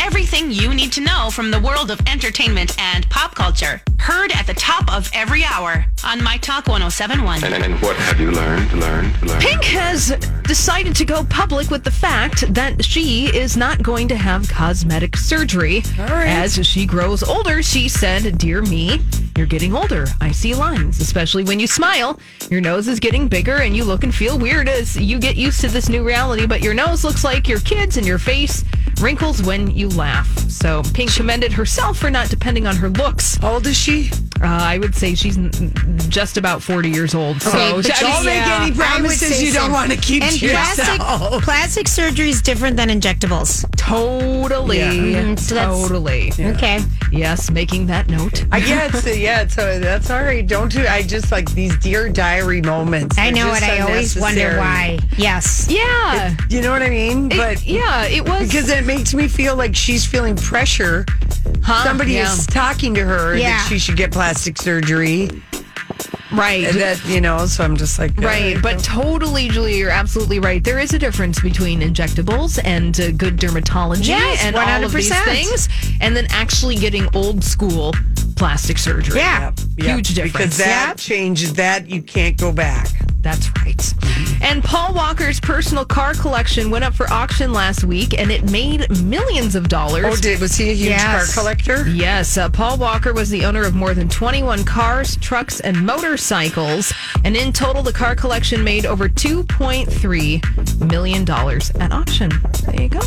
Everything you need to know from the world of entertainment and pop culture. Heard at the top of every hour on My Talk 1071. And, and what have you learned, learned, learned? Pink has decided to go public with the fact that she is not going to have cosmetic surgery. As she grows older, she said, Dear me, you're getting older. I see lines, especially when you smile. Your nose is getting bigger and you look and feel weird as you get used to this new reality, but your nose looks like your kids and your face wrinkles when you laugh. So Pink commended herself for not depending on her looks. How old is she? Uh, I would say she's just about 40 years old. So Okay, she, don't make yeah. any promises you so. don't want to keep and to plastic, yourself. plastic surgery is different than injectables. Totally. Yeah. Mhm, so that's- totally. Okay. Yes, making that note. I yeah, it's, yeah, so that's all right. Don't do. I just like these dear diary moments. I know just it. I always wonder why. Yes. Yeah. You know what I mean? It- But yeah, it was because it makes me feel like she's feeling pressure. Huh? Somebody Yeah. is talking to her Yeah. that she should get plastic surgery. right. And that you know, so I'm just like, Right, uh, but totally, Julia, you're absolutely right. There is a difference between injectables and uh, good dermatology Yes, and all of these things, and then actually getting old school plastic surgery. Yeah. Yep, Huge difference. because that Yep. changes that you can't go back. That's right. And Paul Walker's personal car collection went up for auction last week, and it made millions of dollars. Oh, did was he a huge Yes. car collector? Yes, uh, Paul Walker was the owner of more than 21 cars, trucks, and motorcycles. And in total, the car collection made over $2.3 million at auction. There you go.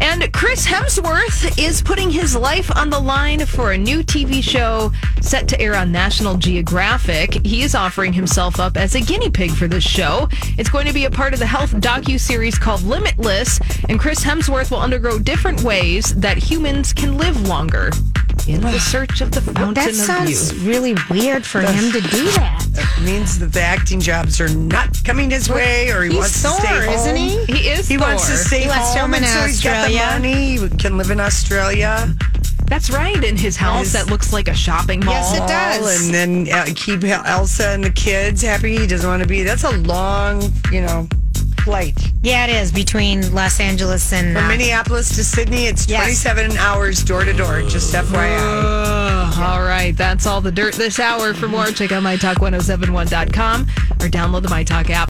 And Chris Hemsworth is putting his life on the line for a new TV show set to air on National Geographic. He is offering himself up as a guinea pig for this show. It's going to be a part of the health docu-series called Limitless, and Chris Hemsworth will undergo different ways that humans can live longer in the search of the fountain That of sounds youth. really weird for him to do that. It means that the acting jobs are not coming his way, or he He's wants to Thor, stay home. isn't he? He is He wants to Thor. stay He wants to home, in and so he's got the money. He can live in Australia. That's right, in his house His- that looks like a shopping mall. Yes, it does. And then uh, keep Elsa and the kids happy. He doesn't want to be. That's a long, you know, flight. Yeah, it is between Los Angeles and. From uh, Minneapolis to Sydney, it's Yes. 27 hours door to door. Just FYI. Ugh, All right, that's all the dirt this hour. For more, check out mytalk1071.com or download the MyTalk app.